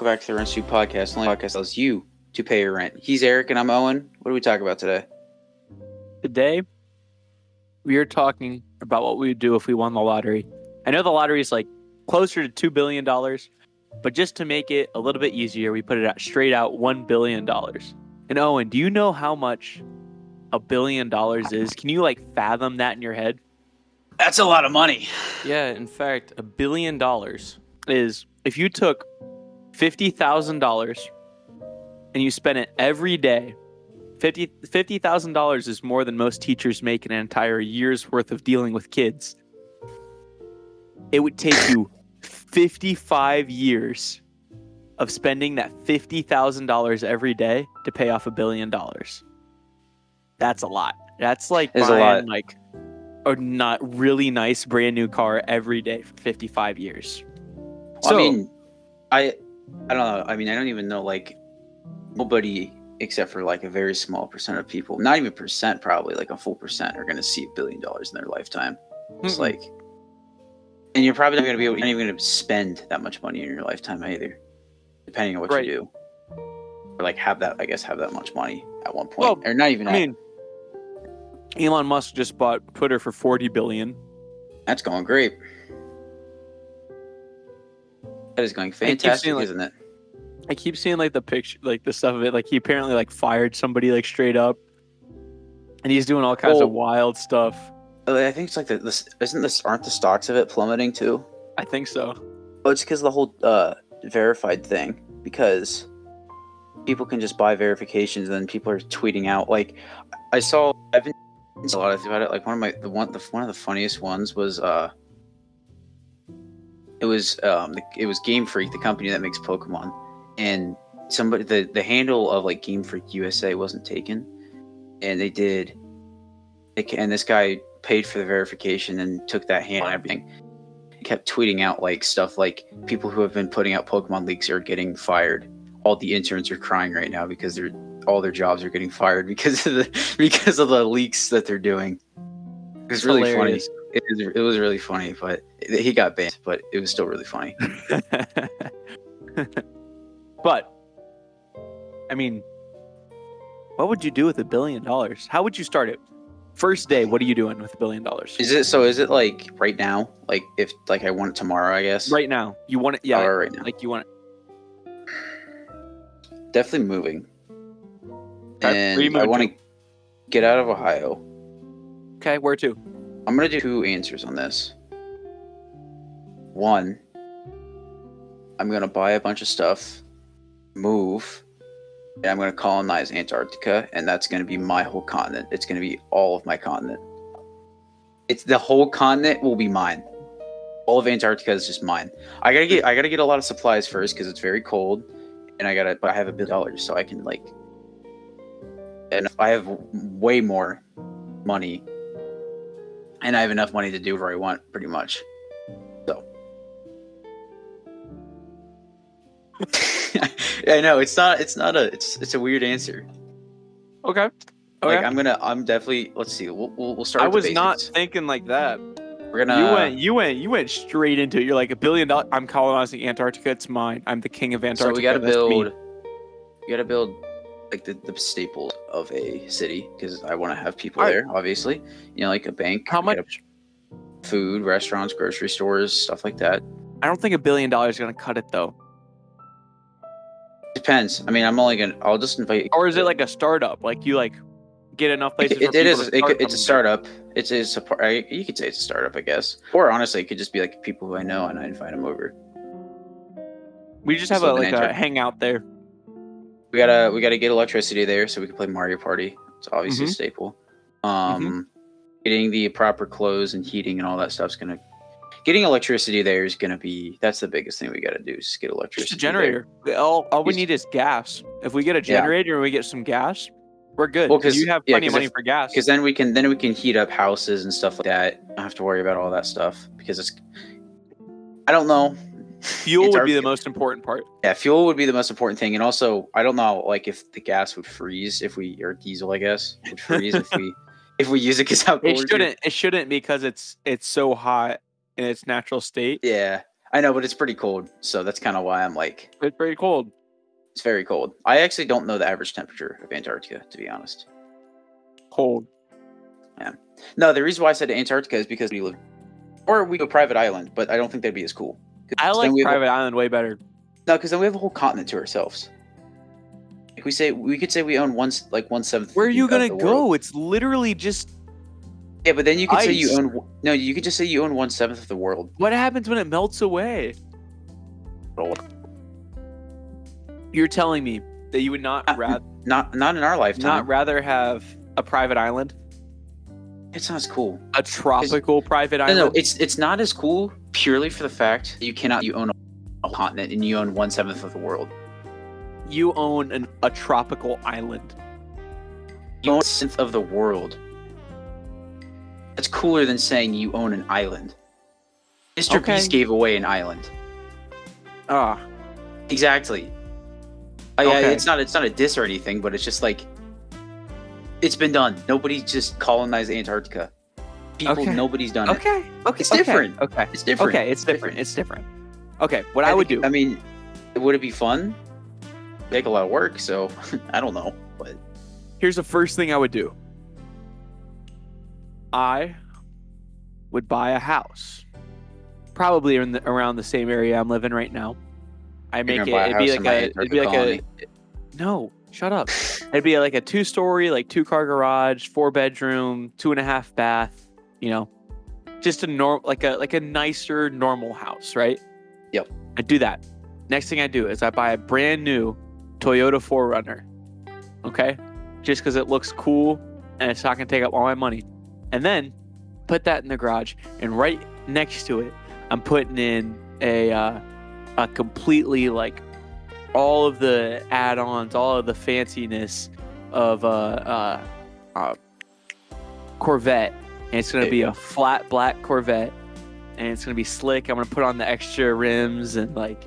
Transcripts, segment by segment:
welcome back to the Rent Street Podcast. The only podcast that allows you to pay your rent. He's Erick and I'm Owen. What are we talking about today? Today, we are talking about what we would do if we won the lottery. I know the lottery is like closer to $2 billion, but just to make it a little bit easier, we put it out straight out $1 billion. And Owen, do you know how much a billion dollars is? Can you like fathom that in your head? That's a lot of money. Yeah, in fact, a billion dollars. Is if you took $50,000 and you spend it every day, $50 $50,000 is more than most teachers make in an entire year's worth of dealing with kids. It would take you 55 years of spending that $50,000 every day to pay off a billion dollars. That's a lot. That's like Is a buying lot. like a not really nice brand new car every day for 55 years. I mean, I I don't know. I mean, I don't even know like nobody except for like a very small percent of people, not even percent, probably like a full percent, are going to see a billion dollars in their lifetime. It's Mm-mm. like, and you're probably not going to be able, you're not even going to spend that much money in your lifetime either, depending on what Right. you do. Or like have that, I guess, have that much money at one point, Well, or not even. I at- mean, Elon Musk just bought Twitter for 40 billion. that's going great. That is going fantastic, seeing, like- isn't it? I keep seeing like the picture, like the stuff of it. Like he apparently like fired somebody like straight up, and he's doing all kinds of wild stuff. I think it's like the this isn't this aren't the stocks of it plummeting too? I think so. Oh, it's because the whole uh, verified thing. Because people can just buy verifications, and then people are tweeting out. Like, I saw. I've been a lot of about it. Like one of my the one the one of the funniest ones was uh. It was um it was Game Freak, the company that makes Pokemon, and somebody the the handle of like Game Freak USA wasn't taken, and they did. And this guy paid for the verification and took that handle and everything kept tweeting out like stuff like people who have been putting out Pokemon leaks are getting fired. All the interns are crying right now because they're all their jobs are getting fired because of the because of the leaks that they're doing. It's really Hilarious. funny. It was, it was really funny, but he got banned. But it was still really funny. but I mean, what would you do with a billion dollars? How would you start it? First day, what are you doing with a billion dollars? Is it so? Is it like right now? Like if like I want it tomorrow? I guess. Right now, you want it? Yeah, Or right now. like you want it. Definitely moving. Okay, And I want to get out of Ohio. Okay, where to? I'm gonna do two answers on this. One, I'm gonna buy a bunch of stuff, move, and I'm gonna colonize Antarctica, and that's gonna be my whole continent. It's gonna be all of my continent. It's the whole continent will be mine. All of Antarctica is just mine. I gotta get I gotta get a lot of supplies first because it's very cold, and I gotta. But I have a billion dollars, so I can like, and I have way more money and I have enough money to do whatever I want, pretty much. So, I know it's not. It's not a. It's it's a weird answer. Okay. Okay. Like I'm gonna. I'm definitely. Let's see. We'll we'll, we'll start. I was not thinking like that. We're gonna. you went, you went, you went straight into it. You're like a billion dollars. I'm colonizing Antarctica. It's mine. I'm the king of Antarctica. so we gotta That's me. build. We gotta build like the, the staples of a city because I want to have people Alright. there. Obviously, you know, like a bank. How much? Food, restaurants, grocery stores, stuff like that. I don't think a billion dollars is gonna cut it though. Depends. I mean, I'm only gonna. I'll just invite. Or is it like a startup? Like you like get enough places. it, it to start could- it's a startup. It's it's a par- I, you could say it's a startup, I guess. Or honestly, it could just be like people who I know and I invite them over. We just have So a like a hangout there. We gotta we gotta get electricity there so we can play Mario Party. It's obviously Mhm. a staple. Um, getting the proper clothes and heating and all that stuff's gonna. Getting electricity there is gonna be that's the biggest thing we gotta do is get electricity. Just a there. generator. All, all we need is gas. If we get a Yeah. generator and we get some gas, we're good. Well, because you have yeah, plenty of 'cause money if- for gas. because then we can then we can heat up houses and stuff like that. I don't have to worry about all that stuff because it's. I don't know. Fuel would our- be the most important part. Yeah, fuel would be the most important thing, and also I don't know like if the gas would freeze if we or diesel, I guess would freeze if we if we use it because how It shouldn't. It shouldn't because it's it's so hot in its natural state. Yeah, I know, but it's pretty cold, so that's kind of why I'm like, It's very cold. it's very cold. I actually don't know the average temperature of Antarctica, to be honest. Cold. Yeah. No, the reason why I said Antarctica is because we live, or we go private island, but I don't think that'd be as cool. I like have a- private island way better. No, because then we have a whole continent to ourselves. Like we say, we could say we own one like one seventh. Where are you gonna go? world. It's literally just Yeah, but then you could say you own. No, you could just say you own one seventh of the world. what happens when it melts away. You're telling me that you would not Uh, rather Not not in our lifetime. not rather have a private island, it's not as cool. a tropical private No, island? no, it's it's not as cool purely for the fact that you cannot. You own a, a continent and you own one seventh of the world. you own an, a tropical island. You own a seventh of the world. That's cooler than saying you own an island. Mr. Okay. Beast gave away an island. Ah, Exactly. I, I- it's not it's not a diss or anything, but it's just like it's been done. Nobody just colonized Antarctica. People, Okay. nobody's done it. okay, okay, It's different. Okay, It's different. okay, it's different. It's different. Okay, what I, would think- do? I mean, would it be fun? Take a lot of work, so I don't know. But Here's the first thing I would do. I would buy a house, probably in the, around the same area I'm living right now. I make it. It'd be like a. It'd be like colony. a. No, shut up. It'd be like a two story, like two car garage, four bedroom, two and a half bath. You know, just a normal like a like a nicer normal house, right? Yep. I do that. Next thing I do is I buy a brand new Toyota 4Runner. Okay, just because it looks cool and it's not gonna take up all my money, and then put that in the garage. And right next to it, I'm putting in a uh, a completely like all of the add-ons, all of the fanciness of a uh, uh, uh, Corvette, and it's gonna be a flat black Corvette, and it's gonna be slick. I'm gonna put on the extra rims and like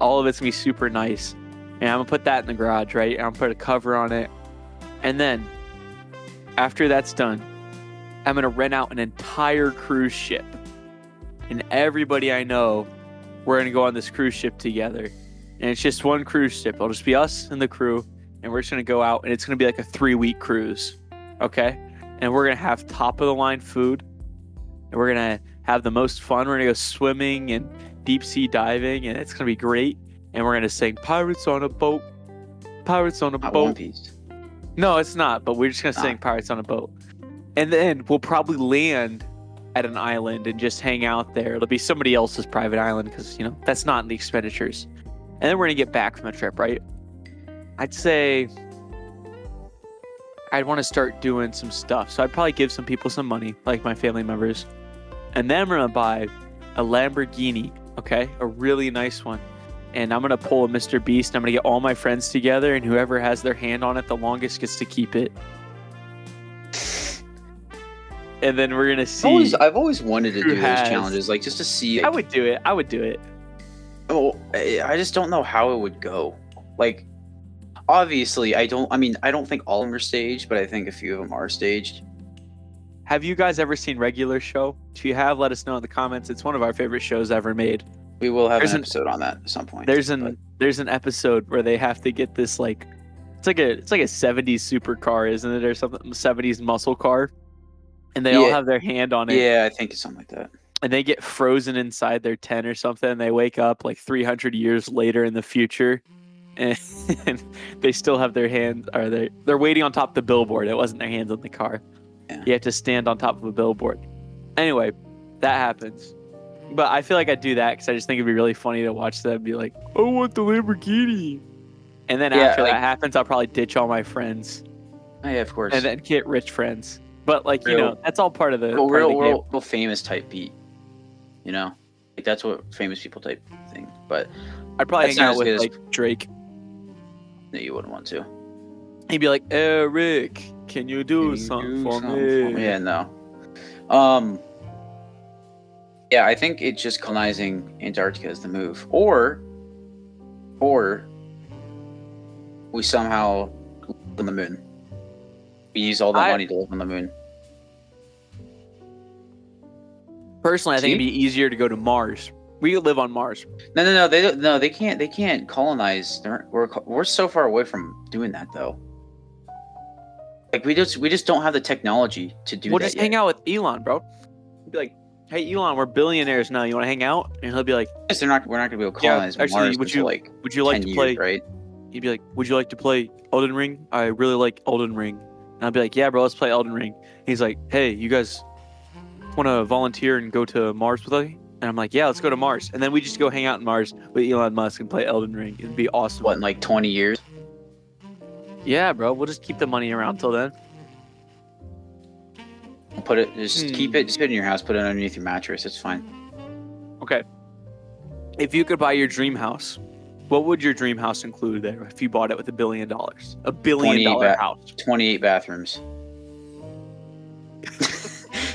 all of it's gonna be super nice. And I'm gonna put that in the garage, right? I'm gonna put a cover on it, and then after that's done, I'm gonna rent out an entire cruise ship, and everybody I know, we're gonna go on this cruise ship together and it's just one cruise ship. It'll just be us and the crew, and we're just gonna go out, and it's gonna be like a three week cruise, okay? And we're gonna have top of the line food, and we're gonna have the most fun. We're gonna go swimming and deep sea diving, and it's gonna be great. And we're gonna sing "Pirates on a Boat," "Pirates on a not Boat." No, it's not. But we're just gonna sing Ah. "Pirates on a Boat," and then we'll probably land at an island and just hang out there. It'll be somebody else's private island because you know that's not in the expenditures. And then we're gonna get back from the trip, right? I'd say I'd want to start doing some stuff. So I'd probably give some people some money, like my family members, and then I'm gonna buy a Lamborghini, okay, a really nice one. And I'm gonna pull a Mr. Beast. I'm gonna get all my friends together, and whoever has their hand on it the longest gets to keep it. And then we're gonna I've see. always, I've always wanted to do has- those challenges, like just to see. I would do it. I would do it. Oh, I just don't know how it would go. Like, obviously, I don't. I mean, I don't think all of them are staged, but I think a few of them are staged. Have you guys ever seen Regular Show? If you have, let us know in the comments. It's one of our favorite shows ever made. We will have There's an an- episode on that at some point. There's an but- there's an episode where they have to get this like it's like a it's like a 70s supercar, isn't it, or something 70s muscle car, and they all have their hand on it, yeah, I think it's something like that. and they get frozen inside their tent or something. And they wake up like 300 years later in the future, and, and they still have their hands. Or they they're waiting on top of the billboard. It wasn't their hands on the car. Yeah. You have to stand on top of a billboard. Anyway, that happens. But I feel like I'd do that because I just think it'd be really funny to watch them be like, "I want the Lamborghini," and then Yeah, after like- that happens, I'll probably ditch all my friends Oh, yeah, of course. and then get rich friends. But like you know, that's all part of the, real, of real, the real, real famous type beat. You know, like that's what famous people type thing. But I'd probably hang out with like Drake. No, you wouldn't want to. He'd be like, Erick, can you do Can you something do for something me? Yeah, no. Um. Yeah, I think it's just colonizing Antarctica is the move, or, or we somehow live on the moon. We use all the I- money to live on the moon. Personally, I think it'd be easier to go to Mars. We could live on Mars. No, no, no. They don't. No, they can't. They can't colonize. They're, we're we're so far away from doing that though. Like we just we just don't have the technology to do we'll just yet. hang out with Elon, bro. Be like, hey, Elon, we're billionaires now. You want to hang out? And he'll be like, Yes, They're not. We're not gonna be able to Yeah, colonize actually, Mars would you- like would you like 10 to years, play? right? He'd be like, would you like to play Elden Ring? I really like Elden Ring. And I'd be like, yeah, bro, let's play Elden Ring. He's like, hey, you guys want to volunteer and go to Mars with me? And I'm like, yeah, let's go to Mars. And then we just go hang out in Mars with Elon Musk and play Elden Ring. It'd be awesome. What in like twenty years? Yeah, bro. We'll just keep the money around till then. Put it. Just Hmm. keep it. Just put it in your house. Put it underneath your mattress. It's fine. Okay. If you could buy your dream house, what would your dream house include there if you bought it with a billion dollars? A billion dollar ba- house. Twenty-eight bathrooms.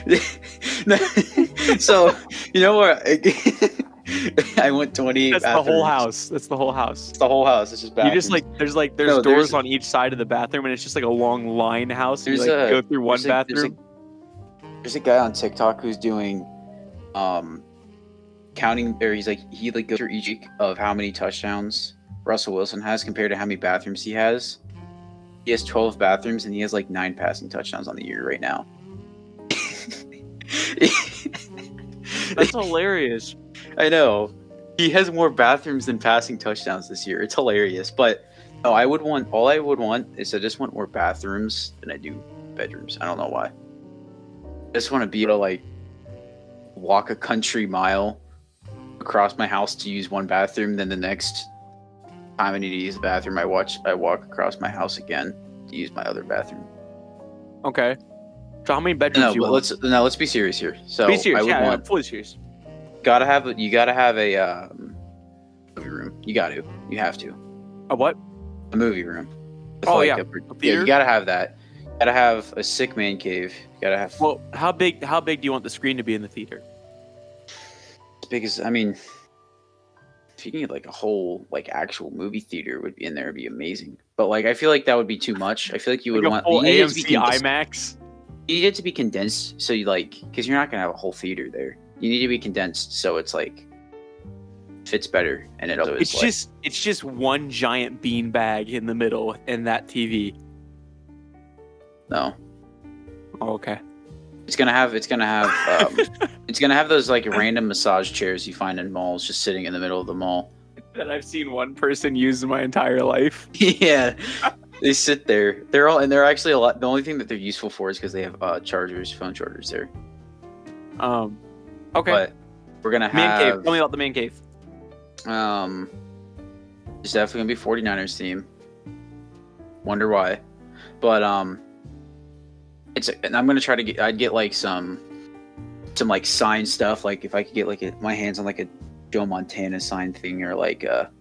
so you know what? I went twenty-eight. That's the whole house. That's the whole house. It's the whole house. It's just You just like there's like there's No, doors there's- on each side of the bathroom and it's just like a long line house. You like a- go through one there's a- there's a- bathroom. There's a guy on TikTok who's doing, um, counting. Or he's like he like goes through each of how many touchdowns Russell Wilson has compared to how many bathrooms he has. He has 12 bathrooms and he has like nine passing touchdowns on the year right now. That's hilarious. I know. He has more bathrooms than passing touchdowns this year. It's hilarious. But no, I would want all I would want is I just want more bathrooms than I do bedrooms. I don't know why. I just want to be able to like walk a country mile across my house to use one bathroom, then the next time I need to use the bathroom, I watch I walk across my house again to use my other bathroom. Okay. So how many bedrooms No, do you want? let's no, let's be serious here. So Be serious. I would yeah, want I'm fully serious. gotta have a- you gotta have a um, movie room. You got to. You have to. A what? A movie room. With Oh, yeah. a- A yeah, you gotta have that. You gotta have a sick man cave. You gotta have Well, how big how big do you want the screen to be in the theater? as big as I mean. If you need like a whole like actual movie theater would be in there, would be amazing. But like I feel like that would be too much. I feel like you would like a want full you need it to be AMC IMAX. You need it to be condensed, so you like because you're not gonna have a whole theater there. You need to be condensed so it's like fits better and it also It's like, just it's just one giant bean bag in the middle and that TV. no. Oh, okay. It's gonna have it's gonna have um, it's gonna have those like random massage chairs you find in malls just sitting in the middle of the mall. That I've seen one person use in my entire life. yeah, they sit there. They're all and they're actually a lot. The only thing that they're useful for is because they have uh, chargers, phone chargers there. Um Okay. But we're gonna man cave. have Tell me about the man cave. um, it's definitely gonna be 49ers theme. Wonder why, but um, it's and I'm gonna try to get. I'd get like some some like sign stuff. Like if I could get like a, my hands on like a Joe Montana sign thing or like a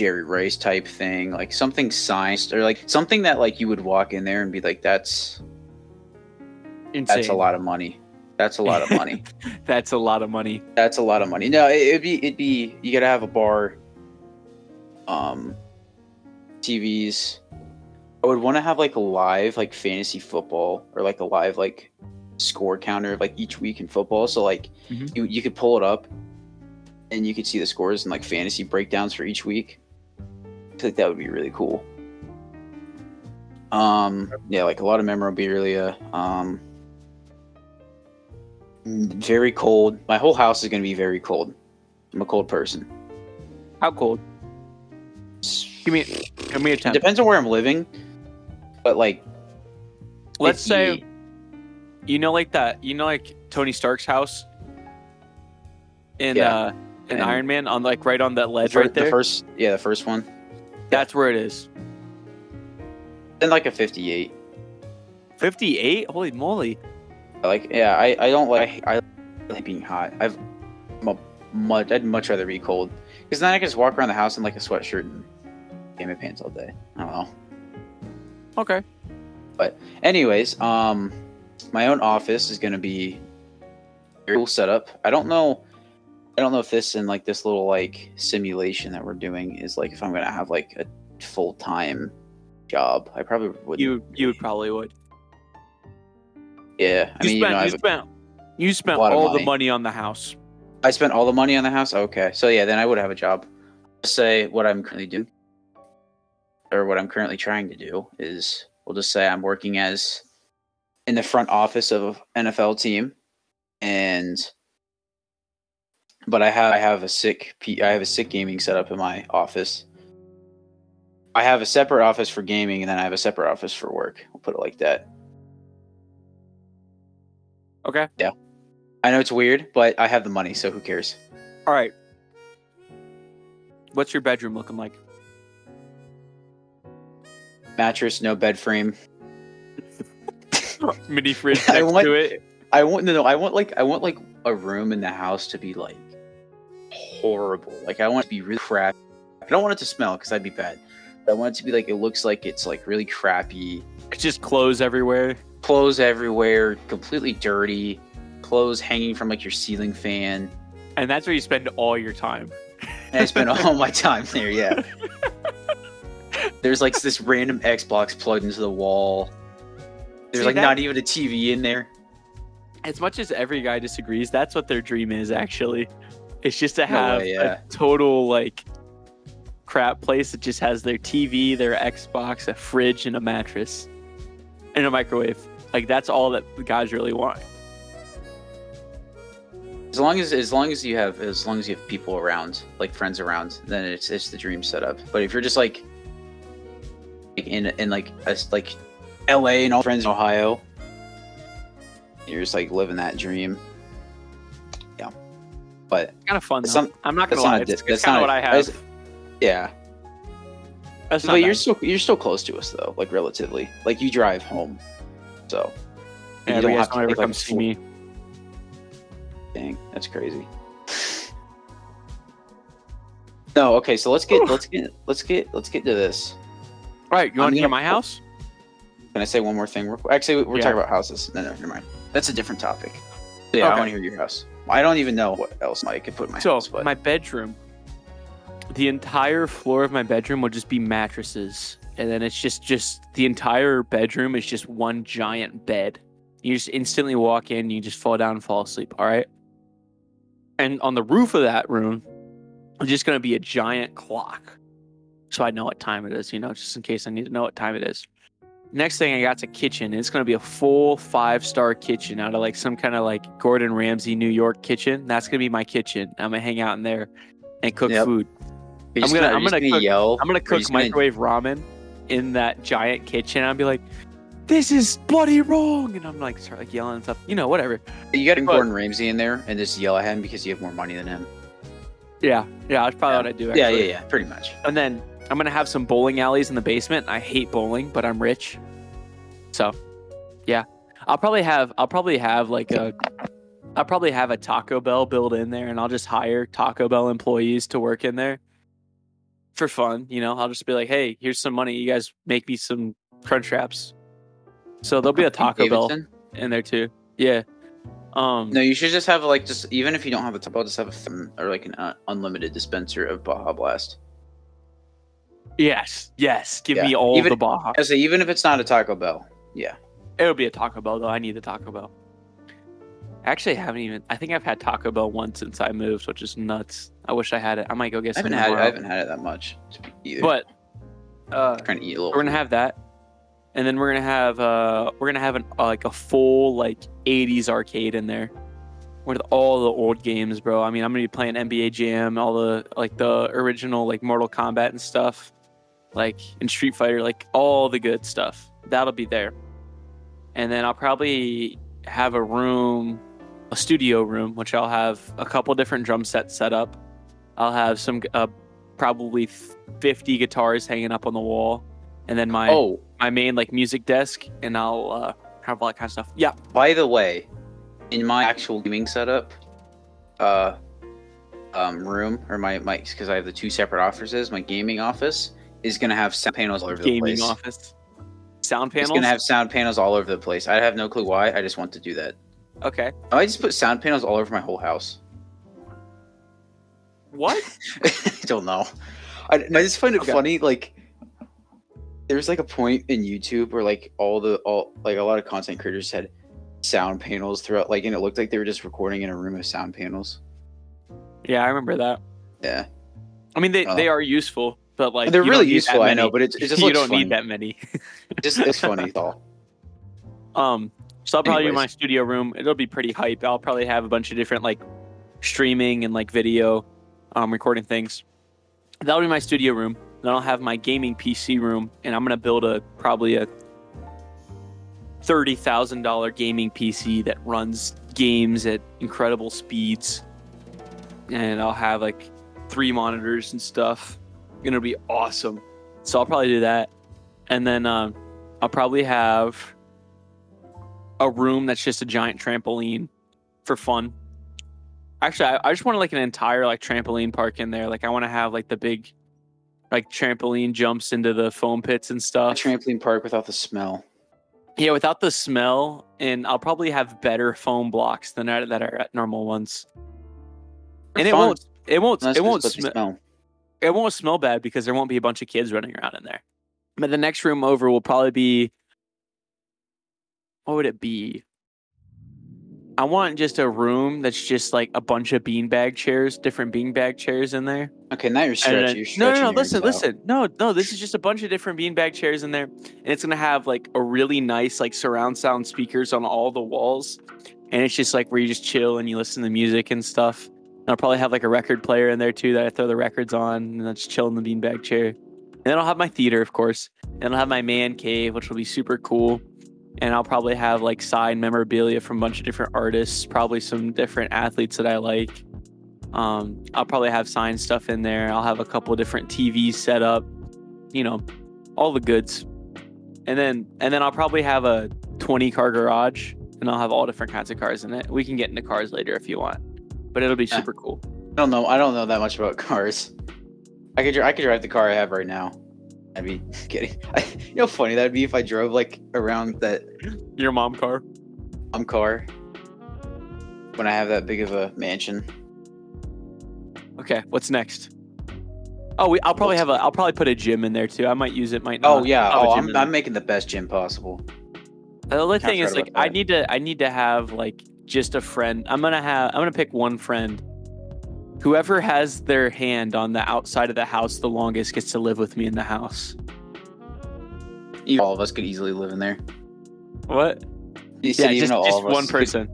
Jerry Rice type thing, like something signed or like something that like you would walk in there and be like, that's Insane. that's a lot of money. That's a lot of money. That's a lot of money. That's a lot of money. No, it, it'd be it'd be you gotta have a bar, um, TVs. I would want to have like a live like fantasy football or like a live like score counter like each week in football. So like Mhm. you you could pull it up, and you could see the scores and like fantasy breakdowns for each week. I think that would be really cool. Um, yeah, like a lot of memorabilia. Um, very cold. My whole house is gonna be very cold. I'm a cold person. How cold? Give me give me a temp. depends on where I'm living, but like, Let's say 50 you know like that you know like Tony Stark's house in Yeah. uh in And- Iron Man on like right on that ledge right there. the first, yeah, the first one, That's where it is. then like a 58. 58? Holy moly. Like, yeah, I, I don't like I like being hot. I've a much I'd much rather be cold because then I can just walk around the house in like a sweatshirt and get my pants all day. I don't know. Okay. But anyways, um, my own office is gonna be cool setup. I don't know, I don't know if this and like this little like simulation that we're doing is like if I'm gonna have like a full time job. I probably would. You you probably would. yeah. I You mean, you know, spent I you spent You spent all money. the money on the house. I spent all the money on the house. Okay, so yeah, then I would have a job. Let's say what I'm currently doing, or what I'm currently trying to do is, we'll just say I'm working as in the front office of an NFL team, and but I have I have a sick P, I have a sick gaming setup in my office. I have a separate office for gaming, and then I have a separate office for work. We'll put it like that. Okay. Yeah. I know it's weird, but I have the money, so who cares? All right. What's your bedroom looking like? Mattress, no bed frame. Mini fridge I next want- to it. I want no, no. I want like I want like a room in the house to be like horrible. Like I want it to be really crap. I don't want it to smell because that'd be bad. But I want it to be like it looks like it's like really crappy. Just clothes everywhere. Clothes everywhere, completely dirty. Clothes hanging from like your ceiling fan. And that's where you spend all your time. And I spend all my time there. Yeah. There's like this random Xbox plugged into the wall. There's See, like that- not even a TV in there. As much as every guy disagrees, that's what their dream is actually. It's just to No have way, yeah. a total like crap place that just has their TV, their Xbox, a fridge, and a mattress. And a microwave. Like that's all that the guys really want. As long as as long as you have as long as you have people around, like friends around, then it's it's the dream setup. But if you're just like, like in in like a, like L.A. and all friends in Ohio, you're just like living that dream. But Kind of fun not- I'm not gonna that's not lie. It's, it's that's kind of not what I have. yeah. That's But you're still you're still close to us though, like relatively. Like you drive home, so yeah, you don't have to ever like, come see full- me. Dang, that's crazy. No, okay, so let's get let's get let's get let's get to this. All right, you want to hear gonna- my house? Can I say one more thing? Actually, we're Yeah. talking about houses. No, no, never mind. That's a different topic. Yeah, I want to hear your house. I don't even know what else I could put my So house, but my bedroom, the entire floor of my bedroom will just be mattresses, and then it's just just the entire bedroom is just one giant bed. You just instantly walk in, you just fall down and fall asleep. All right. And on the roof of that room, is just gonna be a giant clock, so I know what time it is. You know, just in case I need to know what time it is. Next thing I got's a kitchen. It's gonna be a full five star kitchen out of like some kind of like Gordon Ramsay New York kitchen. That's gonna be my kitchen. I'm gonna hang out in there and cook Yep. food. I'm gonna- you're I'm just gonna cook- yell. I'm gonna cook gonna- microwave ramen in that giant kitchen. I'll be like, "This is bloody wrong," and I'm like start like yelling and stuff. You know, whatever. You got but- Gordon Ramsay in there and just yell at him because you have more money than him. Yeah, yeah. That's probably Yeah. what I do. Actually. Yeah, yeah, yeah, pretty much. And then I'm gonna have some bowling alleys in the basement. I hate bowling, but I'm rich, so yeah. I'll probably have I'll probably have like a I'll probably have a Taco Bell built in there, and I'll just hire Taco Bell employees to work in there for fun. You know, I'll just be like, hey, here's some money. You guys make me some crunch wraps. So there'll be a Pete Taco Bell in there too. Yeah. Um. No, you should just have like just even if you don't have a Taco Bell, just have a thumb or like an uh, unlimited dispenser of Baja Blast. Yes. Yes. Give Yeah. me all Even- the Baja. I say even if it's not a Taco Bell, yeah. It'll be a Taco Bell though. I need the Taco Bell. Actually, I haven't even. I think I've had Taco Bell once since I moved, which is nuts. I wish I had it. I might go get some. I haven't had it. I haven't had it that much either. But uh, trying to eat a little. we're gonna have that, and then we're gonna have uh, we're gonna have an uh, like a full like '80s arcade in there, with all the old games, bro. I mean, I'm gonna be playing NBA Jam, all the like the original like Mortal Kombat and stuff, like in Street Fighter, like all the good stuff. That'll be there, and then I'll probably have a room, a studio room, which I'll have a couple different drum sets set up. I'll have some uh, probably 50 guitars hanging up on the wall, and then my oh, my main like music desk, and I'll uh, have all that kind of stuff. Yeah, by the way, in my actual gaming setup, uh, um, room or my my because I have the two separate offices. My gaming office is gonna have sound panels all over the gaming office, sound It's panels. gonna have sound panels all over the place. I have no clue why. I just want to do that. okay, oh, I just put sound panels all over my whole house. what? I don't know. I, I just find it Okay. funny. Like, there's like a point in YouTube where like all the all like a lot of content creators had sound panels throughout. Like, and it looked like they were just recording in a room of sound panels. Yeah, I remember that. Yeah, I mean, they, Oh. they are useful, but like they're really useful. I know, but it's, it just you don't funny. need that many. Just it's funny though. Um, so I'll probably do my studio room. It'll be pretty hype. I'll probably have a bunch of different like streaming and like video, um, recording things. That'll be my studio room. Then I'll have my gaming PC room, and I'm gonna build a probably a thirty thousand dollar gaming PC that runs games at incredible speeds, and I'll have like three monitors and stuff. Gonna be awesome. So I'll probably do that, and then um, I'll probably have a room that's just a giant trampoline for fun. Actually, I, I just want like an entire like trampoline park in there. Like I want to have like the big like trampoline jumps into the foam pits and A stuff. trampoline park without the smell. yeah, without the smell, and I'll probably have better foam blocks than that that are at normal ones. And it won't it won't Unless it won't there's- but they smell smell. It won't smell bad because there won't be a bunch of kids running around in there. But the next room over will probably be what would it be? I want just a room that's just like a bunch of beanbag chairs, different beanbag chairs in there. Okay, now you're stretching. then- you're no, stretching no, no. yours Listen, listen. No, no. This is just a bunch of different beanbag chairs in there, and it's gonna have like a really nice like surround sound speakers on all the walls, and it's just like where you just chill and you listen to music and stuff. I'll probably have like a record player in there too that I throw the records on, and I just chill in the beanbag chair. And then I'll have my theater, of course, and I'll have my man cave, which will be super cool. And I'll probably have like signed memorabilia from a bunch of different artists, probably some different athletes that I like. Um, I'll probably have signed stuff in there. I'll have a couple different TVs set up, you know, all the goods. And then and then I'll probably have a 20 car garage and I'll have all different kinds of cars in it. We can get into cars later if you want. But it'll be Yeah. super cool. I don't know. I don't know that much about cars. I could I could drive the car I have right now. I'd be kidding. you know, funny that'd be if I drove like around that Your mom car? um car when I have that big of a mansion. Okay, what's next? Oh, we, I'll probably have a. I'll probably put a gym in there too. I might use it. Might not. Oh yeah. I'll have a Oh, I'm. I'm making the best gym possible. The other thing is like I need to I need to have like just a friend. I'm gonna have I'm gonna pick one friend. Whoever has their hand on the outside of the house the longest gets to live with me in the house. Even all of us could easily live in there. What? You said Yeah, even just, all just of us one could- person.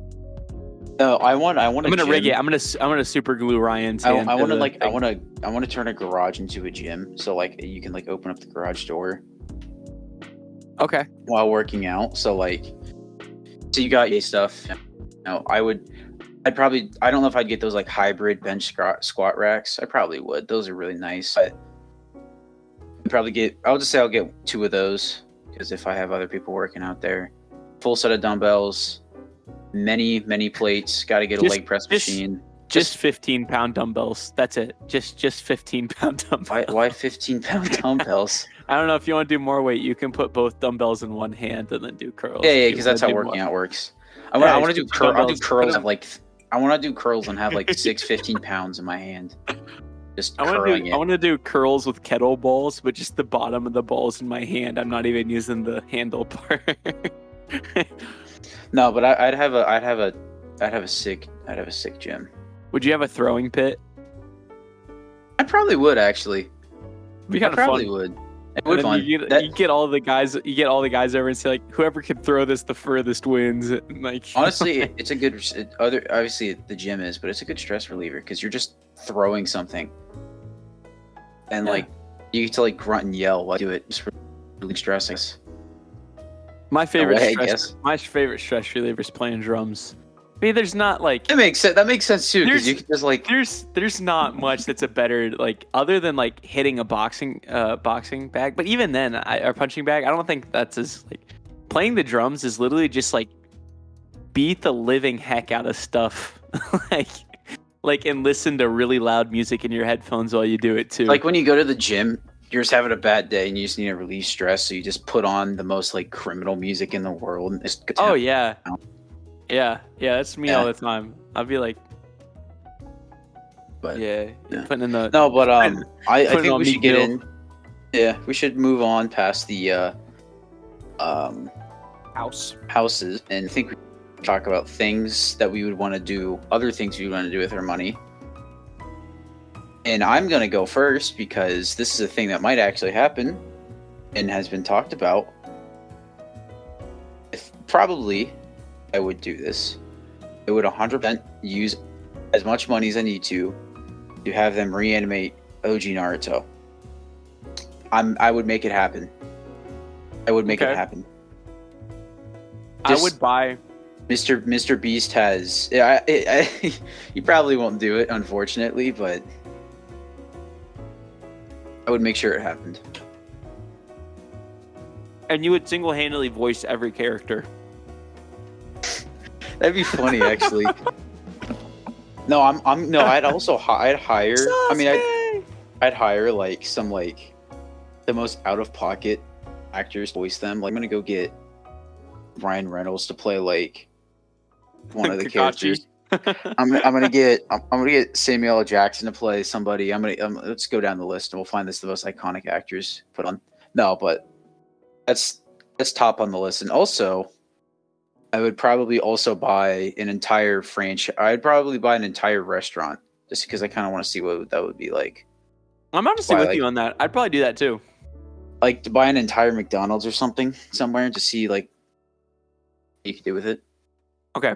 No, I want. I want. I'm gonna rig it. I'm gonna I'm gonna super glue Ryan's I. I want to the like. I want to. I want to turn a garage into a gym. So like, you can like open up the garage door Okay. while working out. So like, so you got your stuff. No, I would. I'd probably. I don't know if I'd get those like hybrid bench squat squat racks. I probably would. Those are really nice. But I'd probably get. I'll just say I'll get two of those because if I have other people working out there, full set of dumbbells, many many plates. Got to get a Just- leg press just- machine. Just 15 pound dumbbells. That's it. Just just 15 pound dumbbells. Why, why 15 pound dumbbells? I don't know if you want to do more weight. You can put both dumbbells in one hand and then do curls. Yeah, yeah, because that's how working more. out works. I want, Yeah, I want to do put cur- I'll do curls of like I want to do curls and have like six 15 pounds in my hand, just I want to curling do it. I want to do curls with kettle balls, but just the bottom of the balls in my hand. I'm not even using the handle part. No, but I, I'd have a I'd have a I'd have a sick I'd have a sick gym. Would you have a throwing pit? I probably would actually. Be I kind of probably fun. would. It would fun. You get, That- you get all the guys. You get all the guys over and say like, whoever can throw this the furthest wins. And, like honestly, it's a good it, other. Obviously, the gym is, but it's a good stress reliever because you're just throwing something, and Yeah. like you get to like grunt and yell while you do it. Just really stressing. my favorite way, I stress. guess. My favorite stress reliever is playing drums. I mean, there's not like That makes sense. That makes sense too because you can just like there's there's not much that's a better like other than like hitting a boxing uh boxing bag. But even then I, or punching bag i don't think that's as like playing the drums is literally just like beat the living heck out of stuff. Like like and listen to really loud music in your headphones while you do it too. Like when you go to the gym you're just having a bad day and you just need to release stress so you just put on the most like criminal music in the world oh yeah yeah yeah that's me Yeah. all the time i'll be like but yeah, yeah. putting in the no but um i, I think we should get in yeah we should move on past the uh um house houses and i think we talk about things that we would want to do, other things we want to do with our money. And I'm going to go first because this is a thing that might actually happen and has been talked about. If probably I would do this. I would 100% use as much money as I need to to have them reanimate OG Naruto. I'm I would make it happen. I would make Okay. it happen. I would buy. Mr. Mr. Beast has. I, I, I, he probably won't do it, unfortunately, but I would make sure it happened. And you would single handedly voice every character. That'd be funny, actually. no, I'm. I'm. No, I'd also. hi- I'd hire. I mean, I'd, I'd hire like some like the most out of pocket actors to voice them. Like, I'm gonna go get Ryan Reynolds to play like one of the characters. I'm, I'm gonna get I'm, I'm gonna get Samuel L. Jackson to play somebody. I'm gonna um, let's go down the list and we'll find this the most iconic actors put on. No, but that's that's top on the list. And also, I would probably also buy an entire franchise. I'd probably buy an entire restaurant just because I kind of want to see what that would be like. I'm honestly Why, with like- you on that. I'd probably do that too. Like to buy an entire McDonald's or something somewhere to see like what you could do with it. Okay.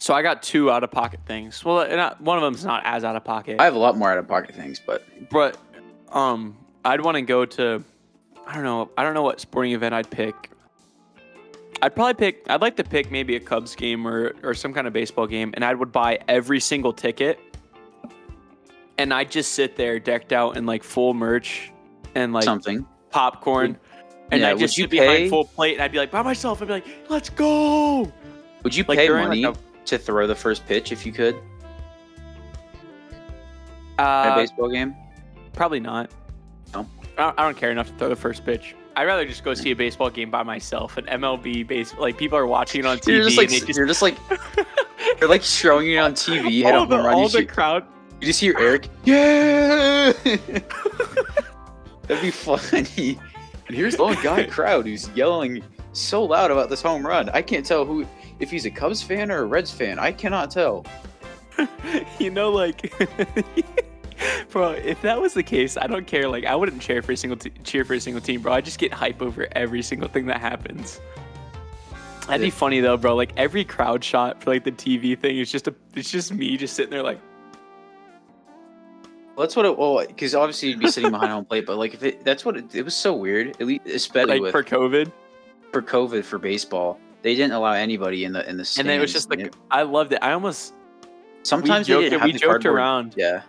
So I got two out of pocket things. Well, not, one of them's not as out of pocket. I have a lot more out of pocket things, but but um, I'd want to go to. I don't know. I don't know what sporting event I'd pick. I'd probably pick. I'd like to pick maybe a Cubs game or or some kind of baseball game, and I would buy every single ticket. And I'd just sit there decked out in like full merch and like something. popcorn. And Yeah, I'd just sit behind pay- full plate, and I'd be like by myself. I'd be like, "Let's go!" Would you Like pay money like, to throw the first pitch if you could a, at a uh, baseball game? Probably not. No? I don't, I don't care enough to throw the first pitch. I'd rather just go see a baseball game by myself. An MLB base, like people are watching it on TV. You're just like just, you're just like you're like showing it on TV. Hit all the, run. all You, the see- crowd. you just hear Erick. Yeah, that'd be funny. And here's the guy crowd who's yelling so loud about this home run. I can't tell who if he's a Cubs fan or a Reds fan. I cannot tell. you know, like, bro, if that was the case, I don't care. Like, I wouldn't cheer for a single t- cheer for a single team, bro. I just get hype over every single thing that happens. That'd be funny though, bro. Like every crowd shot for like the TV thing is just a, it's just me just sitting there like, Well, that's what it. Well, because obviously you'd be sitting behind home plate, but like if it, that's what it, it was so weird. At least, especially like with for COVID. for COVID for baseball, they didn't allow anybody in the in the stands. And then it was just like it- I loved it. I almost sometimes we joked, we joked around. Yeah,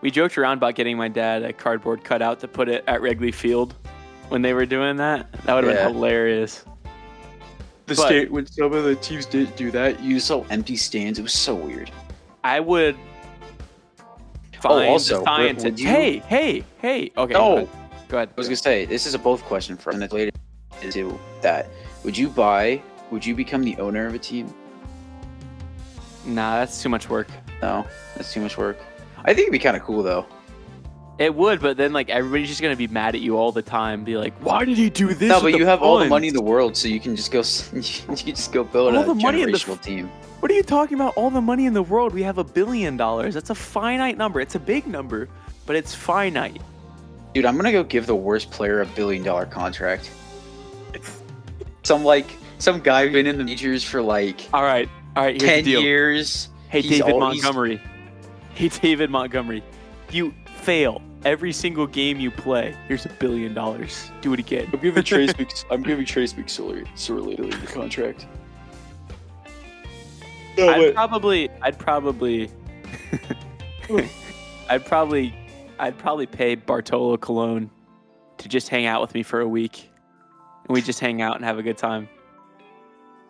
We joked around about getting my dad a cardboard cutout to put it at Wrigley Field when they were doing that. That would have Yeah. been hilarious. the But- state when some of the teams didn't do that, you saw empty stands. It was so weird. I would oh, find also, the would- scientist. would you- Hey, hey, hey. Okay. No. Go ahead. Go ahead. I was gonna say this is a both question for and it's related to that. Would you buy? Would you become the owner of a team? Nah, that's too much work. No, that's too much work. I think it'd be kind of cool though. It would, but then like everybody's just gonna be mad at you all the time. Be like, why did he do this? no, but you have all the money in the world, so you can just go. s- You just go build All a the money in the generational f- team. What are you talking about? All the money in the world. We have a billion dollars. That's a finite number. It's a big number, but it's finite. Dude, I'm gonna go give the worst player a billion dollar contract. Some like some guy who's been in the majors for like All right, all right. Here's ten the deal. years. Hey, He's David al- he's- Montgomery. Hey, David Montgomery. You fail every single game you play. Here's a billion dollars. Do it again. I'm giving Trace. Mc, I'm giving Trace McSorley the contract. I'd probably, I'd probably, I'd probably, I'd probably pay Bartolo Colon to just hang out with me for a week, and we just hang out and have a good time.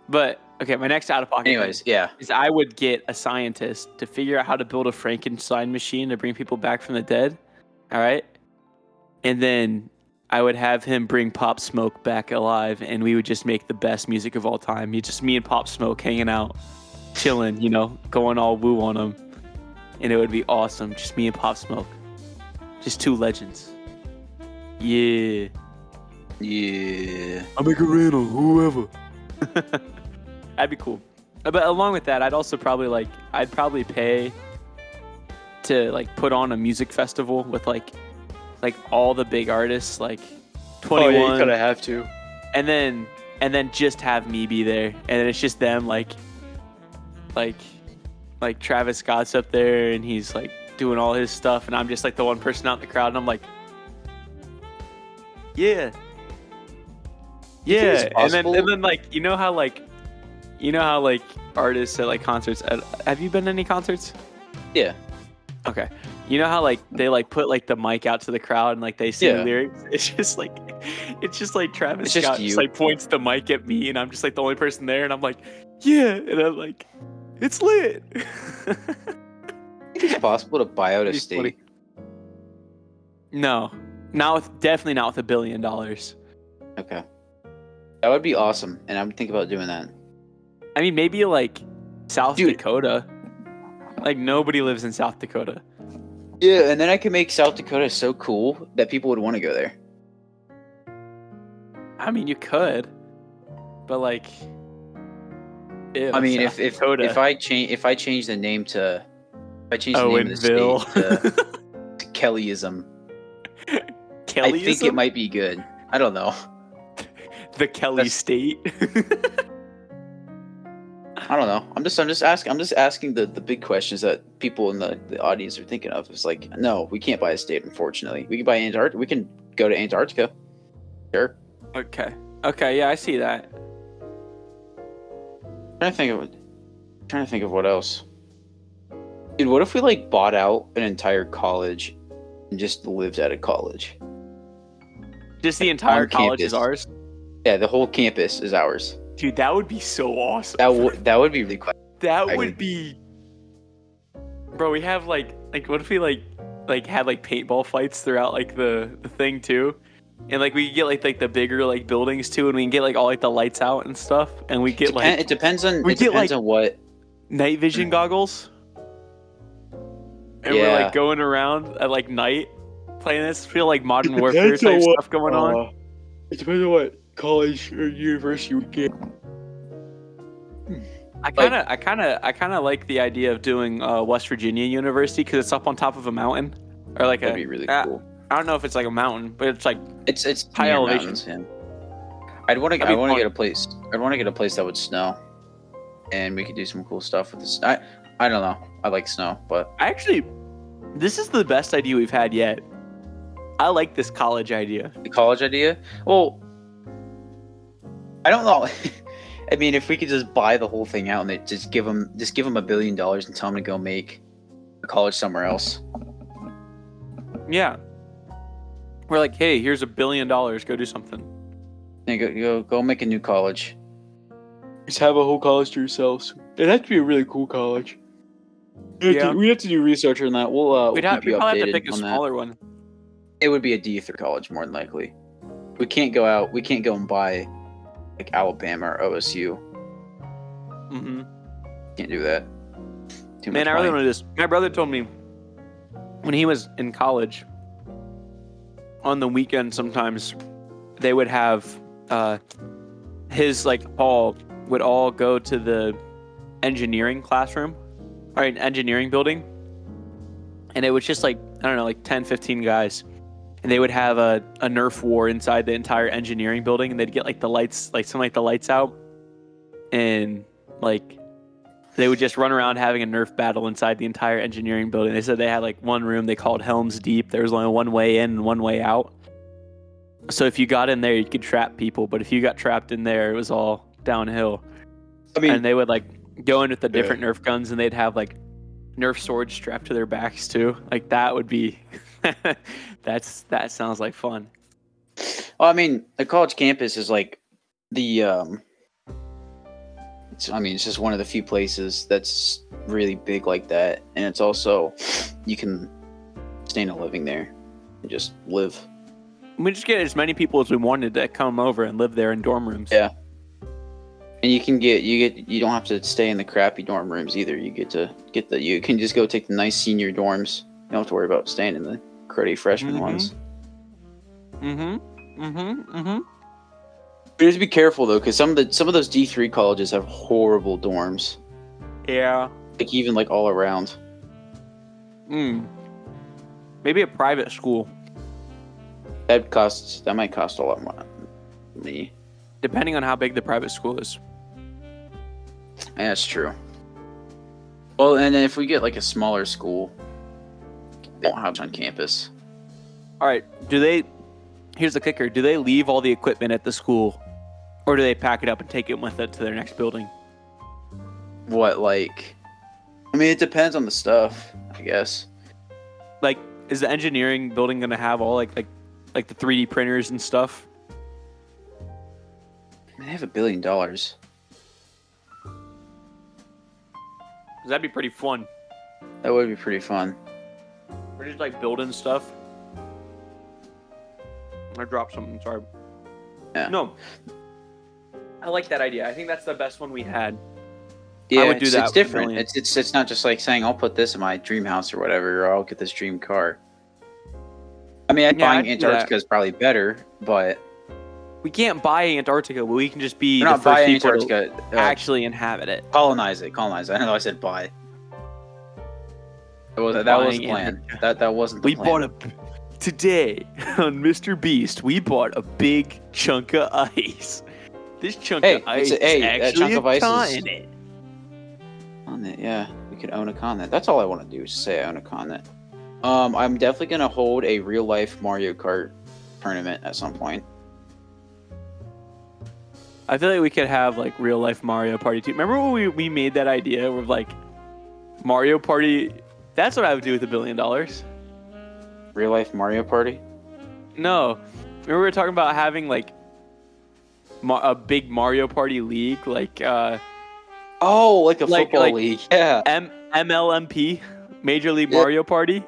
But okay, my next out of pocket. Anyways, yeah. is I would get a scientist to figure out how to build a Frankenstein machine to bring people back from the dead. All right. And then I would have him bring Pop Smoke back alive and we would just make the best music of all time. You just me and Pop Smoke hanging out, chilling, you know, going all woo on him. And it would be awesome. Just me and Pop Smoke. Just two legends. Yeah. Yeah. I make a rental, whoever. That'd be cool. Uh, but along with that, I'd also probably like I'd probably pay to like put on a music festival with like like all the big artists like oh, Twenty One, have to. and then and then just have me be there, and then it's just them like like like Travis Scott's up there and he's like doing all his stuff, and I'm just like the one person out in the crowd, and I'm like, yeah, You yeah, and then and then like you know how like you know how like artists at like concerts. At, have you been to any concerts? Yeah. Okay. You know how like they like put like the mic out to the crowd and like they sing Yeah. lyrics. It's just like it's just like Travis It's Scott you. just like points the mic at me and I'm just like the only person there and I'm like, yeah, and I'm like, it's lit. it's possible to buy out a state. no, not with definitely not with a billion dollars. Okay. That would be awesome, and I would think about doing that. I mean, maybe like South Dude. Dakota. Like nobody lives in South Dakota. Yeah, and then I could make South Dakota so cool that people would want to go there. I mean, you could, but like, ew, I mean, South if if Dakota. if I change if I change the name to if I change the name of the state to, to Kellyism, I think it might be good. I don't know. the Kelly That's- State. I don't know. I'm just I'm just asking I'm just asking the, the big questions that people in the, the audience are thinking of. It's like, no, we can't buy a state, unfortunately. We can buy Antarctica. We can go to Antarctica. Sure. okay, okay, yeah, I see that. trying to think of trying to think of what else. Dude, what if we like bought out an entire college and just lived at a college? Just the entire college is ours, Yeah, the whole campus is ours. Dude. That would be so awesome. That would that would be really cool. That I would mean- be, bro. We have like like what if we like like had like paintball fights throughout like the the thing too, and like we could get like like the bigger like buildings too, and we can get like all like the lights out and stuff, and we get Depen- like it depends on we it get, depends like- on what night vision goggles, and we're like going around at like night playing this. Feel like modern warfare type what- stuff going on. Uh, it depends on what college or university we get. I kind of, I kind of, I kind of like the idea of doing uh, West Virginia University because it's up on top of a mountain, or like That'd a. be really uh, cool. I don't know if it's like a mountain, but it's like It's it's high near elevation. mountains, yeah. I'd want to That'd I want to get a place. I'd want to get a place that would snow, and we could do some cool stuff with this. I I don't know. I like snow, but I actually, this is the best idea we've had yet. I like this college idea. the college idea. Well, I don't know. I mean, if we could just buy the whole thing out and they just give them just give them a billion dollars and tell them to go make a college somewhere else. Yeah. We're like, hey, here's a billion dollars. Go do something. And go go go make a new college. Just have a whole college to yourselves. It'd have to be a really cool college. We have, Yeah. to, we have to do research on that. We'll uh, We'd we'll have, keep we you probably have to pick a on that. smaller one. It would be a D three college more than likely. We can't go out. We can't go and buy like Alabama or OSU. Mm-hmm. Can't do that. Too Man, I really want to just. My brother told me when he was in college, on the weekend sometimes they would have uh, his like all would all go to the engineering classroom or an engineering building, and it was just like I don't know, like 10, 15 guys. And they would have a, a Nerf war inside the entire engineering building, and they'd get like the lights, like some like the lights out, and like they would just run around having a Nerf battle inside the entire engineering building. They said they had like one room they called Helms Deep. There was only one way in and one way out. So if you got in there, you could trap people, but if you got trapped in there, it was all downhill. I mean, and they would like go in with the different Nerf guns, and they'd have like Nerf swords strapped to their backs too. Like that would be. that's that sounds like fun. Well, I mean, a college campus is like the um it's I mean, it's just one of the few places that's really big like that and it's also you can stay in a living there and just live. We just get as many people as we wanted to come over and live there in dorm rooms. Yeah. And you can get you get you don't have to stay in the crappy dorm rooms either. You get to get the you can just go take the nice senior dorms. You don't have to worry about staying in the cruddy freshman Mhm. ones. Mm-hmm. Mm-hmm. Mm-hmm. But just be careful though, because some of the some of those D three colleges have horrible dorms. Yeah. Like even like all around. Mm. Maybe a private school, That costs that might cost a lot more Me. depending on how big the private school is. Yeah, that's true. Well, and if we get like a smaller school, they won't have it on campus. All right. Do they? Here's the kicker. Do they leave all the equipment at the school, or do they pack it up and take it with it to their next building? What like? I mean, it depends on the stuff, I guess. Like, is the engineering building gonna have all like like like the 3D printers and stuff? I mean, they have a billion dollars. that'd be pretty fun. That would be pretty fun. We're just like building stuff. I dropped something. Sorry. Yeah. No. I like that idea. I think that's the best one we had. Yeah, would do it's, that it's different. It's it's it's not just like saying I'll put this in my dream house or whatever, or I'll get this dream car. I mean, Yeah, buying I'd. Antarctica is probably better, but We can't buy Antarctica, but we can just be we're the not first buying people to Antarctica. Uh, actually inhabit it. colonize it, colonize it. I know I said buy. That was that was Buying That that wasn't We plan. bought a today on Mr. Beast. We bought a big chunk of ice. This chunk Hey, of ice a- hey, is that actually chunk a of ice is- continent. continent. Yeah, we could own a continent. That's all I want to do is say I own a continent. Um, I'm definitely gonna hold a real life Mario Kart tournament at some point. I feel like we could have like real life Mario Party too. Remember when we, we made that idea with like Mario Party? That's what I would do with a billion dollars. Real life Mario Party. No, remember we were talking about having like ma- a big Mario Party league, like uh, Oh, like a Like- football like- league. Yeah, M- MLMP, Major League Yeah. Mario Party.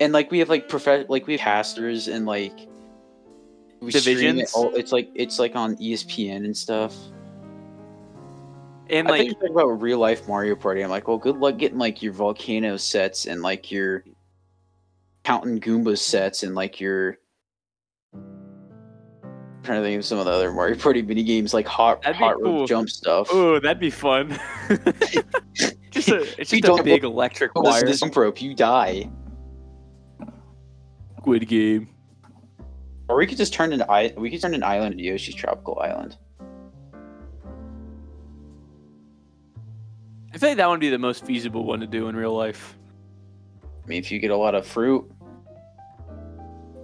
and like we have like prof- like we have casters and like we stream it Divisions? all- It's like it's like on ESPN and stuff. And I think you're about real life Mario Party. I'm like, well, good luck getting like your volcano sets and like your Counting Goombas sets and like your. I'm trying to think of some of the other Mario Party mini games like hot That'd be hot rope jump stuff. Oh, that'd be fun. just a, it's You a don't big electric Oh, this, wire. this jump rope, you die. Squid Game. Or we could just turn an i we could turn an island into Yoshi's Tropical Island. I feel like that would be the most feasible one to do in real life. I mean, if you get a lot of fruit,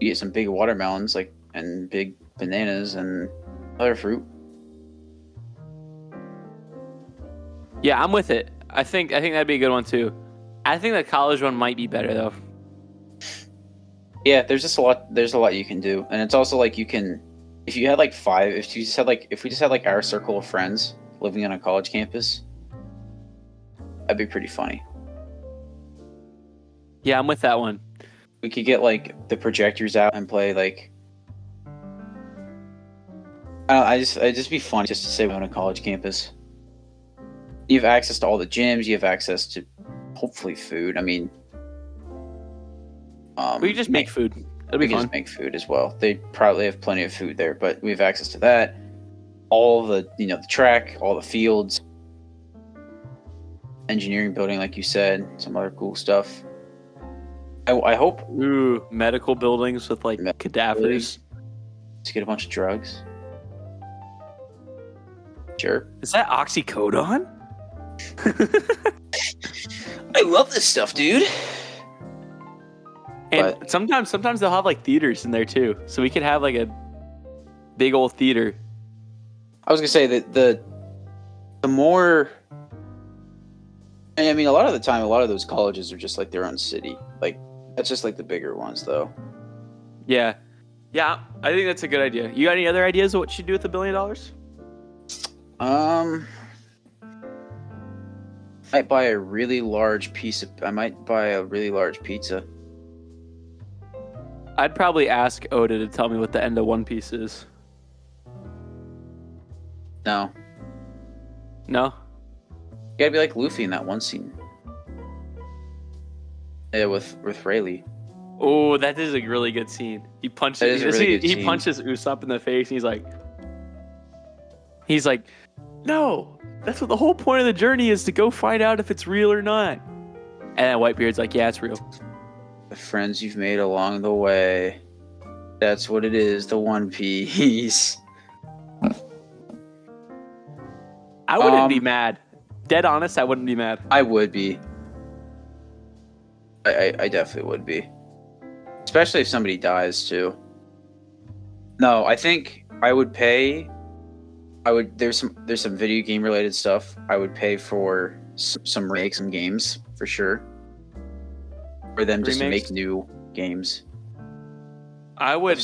you get some big watermelons, like and big bananas and other fruit. Yeah, I'm with it. I think I think that'd be a good one too. I think the college one might be better though. Yeah, there's just a lot. There's a lot you can do, and it's also like you can, if you had like five, if you just had like, if we just had like our circle of friends living on a college campus, that'd be pretty funny. Yeah, I'm with that one. We could get like the projectors out and play like. I, don't, I just, it'd just be fun just to say we're on a college campus. You have access to all the gyms. You have access to, hopefully, food. I mean, um, We could just make food. That'd we be can fun. just make food as well. They probably have plenty of food there, but we have access to that. All the you know the track, all the fields, engineering building, like you said, some other cool stuff. I, I hope Ooh, medical buildings with like Medical cadavers. to get a bunch of drugs. Sure. Is that oxycodone? I love this stuff, dude. And sometimes sometimes they'll have like theaters in there too. So we could have like a big old theater. I was gonna say that the the more and I mean a lot of the time a lot of those colleges are just like their own city. Like that's just like the bigger ones though. Yeah. Yeah, I think that's a good idea. You got any other ideas of what you should do with a billion dollars? Um I might buy a really large piece of I might buy a really large pizza. I'd probably ask Oda to tell me what the end of One Piece is. No. No? Gotta be like Luffy in that one scene. Yeah, with with Rayleigh. Oh, that is a really good scene. He punches That is a he- really he, he punches Usopp in the face and he's like He's like, no, that's what the whole point of the journey is to go find out if it's real or not. And then Whitebeard's like, yeah, it's real. The friends you've made along the way. That's what it is, the One Piece. I wouldn't be Um, mad. Dead honest, I wouldn't be mad. I would be. I, I, I definitely would be. Especially if somebody dies too. No, I think I would pay. I would. There's some. There's some video game related stuff. I would pay for some, some remake some games for sure. For them just Remakes? to make new games. I would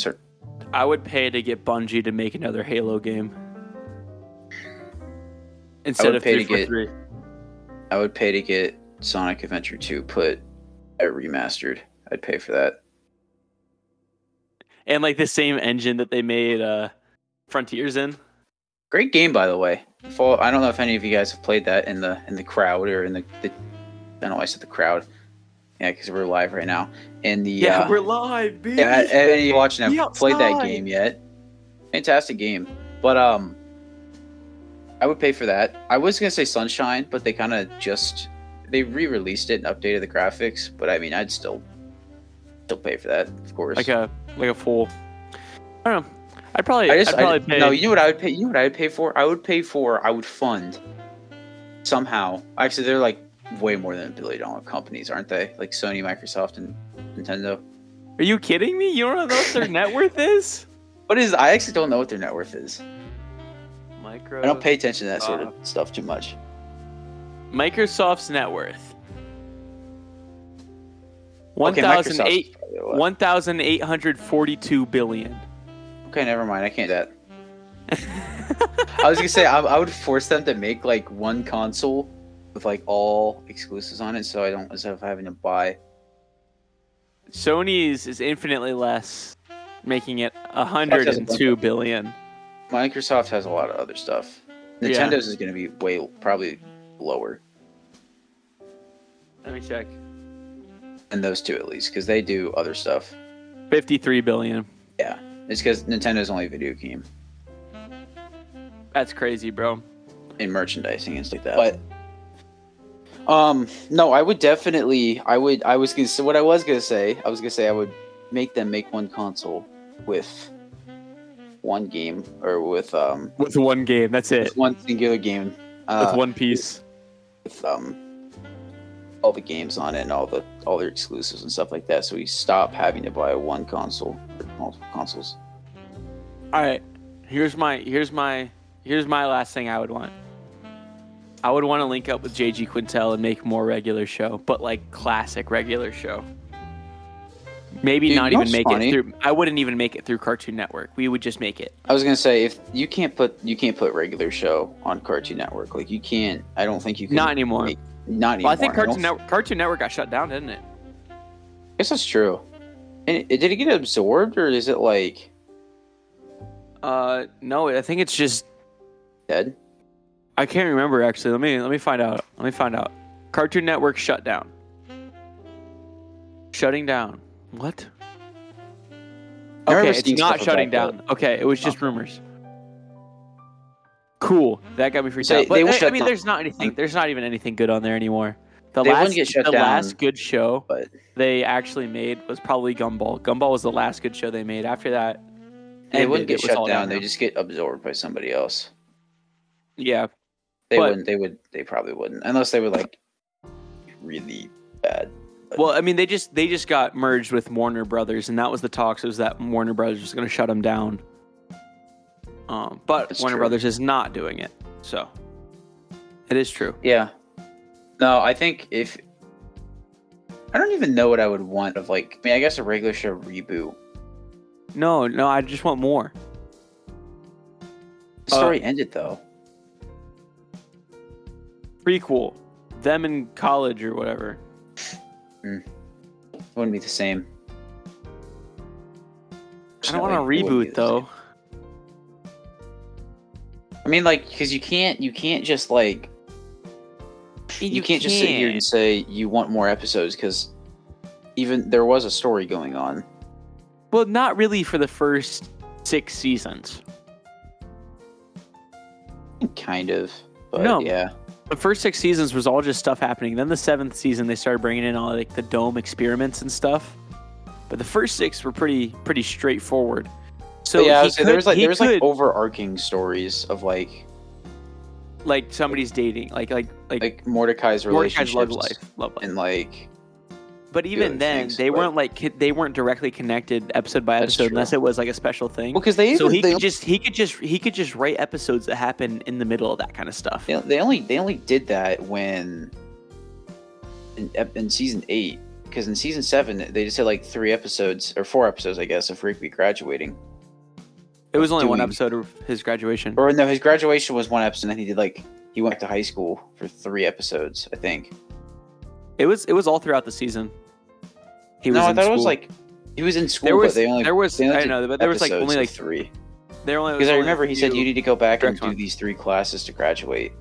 I would pay to get Bungie to make another Halo game. Instead of pay three to for get- three. I would pay to get Sonic Adventure 2 put uh, remastered. I'd pay for that. And like the same engine that they made uh Frontiers in. Great game, by the way. Fall, I don't know if any of you guys have played that in the in the crowd or in the. the I don't know. why I said the crowd. Yeah, because we're live right now. And the uh, we're live, baby. yeah, and any you watching have played that game yet? Fantastic game, but um, I would pay for that. I was gonna say Sunshine, but they kind of just they re-released it and updated the graphics. But I mean, I'd still still pay for that, of course. like a like a full. I don't know. I'd probably I just I'd probably I, pay. no. You know what I would pay? You know what I would pay for? I would pay for. I would fund somehow. Actually, they're like way more than a billion dollar companies, aren't they? Like Sony, Microsoft, and Nintendo. Are you kidding me? You don't know what their net worth is? What is? I actually don't know what their net worth is. Micro. I don't pay attention to that sort of stuff too much. Microsoft's net worth. One Okay, thousand Microsoft's eight probably a lot. one thousand eight hundred forty two billion. Okay, never mind. I can't do that. I was gonna say I, I would force them to make like one console with like all exclusives on it, so I don't instead of having to buy. Sony's is infinitely less, making it hundred and two billion. Microsoft has a lot of other stuff. Yeah. Nintendo's is gonna be way probably lower Let me check. And those two at least, because they do other stuff. Fifty three billion. Yeah, It's because Nintendo's only a video game That's crazy, bro. in merchandising and stuff like that. But um, no, I would definitely. I would. I was gonna say what I was gonna say. I was gonna say I would make them make one console with one game or with um With one game, that's it. one singular game. Uh, With one piece. with um all the games on it and all the all their exclusives and stuff like that. So we stop having to buy one console or multiple consoles. All right. Here's my here's my here's my last thing I would want. I would want to link up with JG Quintel and make more regular show, but like classic regular show. Maybe Dude, not even make funny? it through. I wouldn't even make it through Cartoon Network. We would just make it. I was gonna say if you can't put you can't put regular show on Cartoon Network, like you can't. I don't think you can. Not anymore. make- not anymore. Well, I think Cartoon Network Cartoon Network got shut down, didn't it? I guess that's true. And it, did it get absorbed or is it like Uh, no, I think it's just dead? I can't remember actually. Let me let me find out. Let me find out. Cartoon Network shut down. Shutting down. What? Okay, it's not shutting about down. Okay, it was just oh. rumors. Cool. That got me freaked Say, out. But they will I, I mean, down- there's not anything. There's not even anything good on there anymore. The They wouldn't last, get shut the down, last good show But they actually made was probably Gumball. Gumball was the last good show they made. After that, they ended, wouldn't get shut all down. They downhill. just get absorbed by somebody else. yeah. They But- wouldn't. They would. They probably wouldn't, unless they were like really bad. Well, I mean, they just they just got merged with Warner Brothers, and that was the talks. It was that Warner Brothers was going to shut them down? Um, but That's Warner true. Brothers is not doing it, so it is true. Yeah. No, I think if I don't even know what I would want of like. I mean, I guess a regular show reboot. No, no, I just want more. The Uh, story ended though. Prequel, them in college or whatever. It wouldn't be the same. I don't want to way, it wouldn't be reboot though. I mean, like, because you can't. You can't just like. You, can't, just sit here and say you want more episodes because even there was a story going on. Well, not really for the first six seasons. Kind of. But No. yeah. The first six seasons was all just stuff happening. Then the seventh season, they started bringing in all like the dome experiments and stuff. But the first six were pretty pretty straightforward. So But yeah, he there was like he there was like overarching stories of like like somebody's dating, like like like, like Mordecai's relationships love life, love life. and like But even other then, things, they but- weren't like they weren't directly connected episode by episode unless it was like a special thing. well, because they so he they, could just he could just he could just write episodes that happen in the middle of that kind of stuff. they, they only they only did that when in, in season eight because in season seven they just had like three episodes or four episodes I guess of Rigby graduating It was only one episode of his graduation. or no his graduation was one episode and then he did like he went to high school for three episodes I think It was it was all throughout the season. He was no I thought it was like he was in school there was but they only there was only I know but there was like only like three there only because I remember he said you need to go back and do ones. these three classes to graduate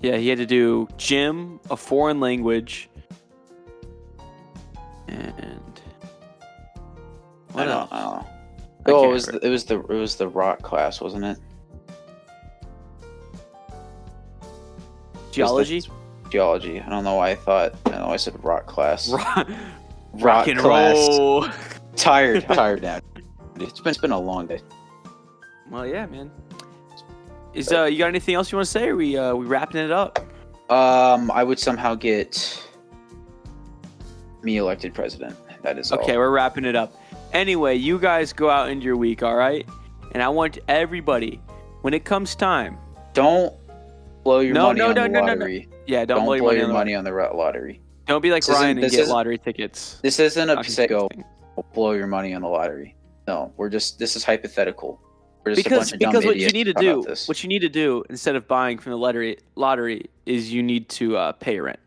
Yeah, he had to do gym, a foreign language, and I what don't, else? I don't know. I Oh, it was remember. the, it was the it was the rock class, wasn't it? Geology, Geology. I don't know why I thought. I know. I said rock class. rock, rock and class. roll. Tired. tired now. It's been it's been a long day. Well, yeah, man. Is uh, you got anything else you want to say? Or we uh, we wrapping it up? Um, I would somehow get me elected president. That is all. Okay, we're wrapping it up. Anyway, you guys go out into your week, all right? And I want everybody, when it comes time, Don't blow your No, money no, on no, the no, no, no. lottery. Yeah, don't, Don't, blow, blow your money. on the lottery. Don't be like This Ryan and get lottery tickets. This isn't a go blow your money on the lottery. No, we're just this is hypothetical. We're just a because bunch of dumb because what you need to do what you need to do instead of buying from the lottery lottery is you need to uh, pay rent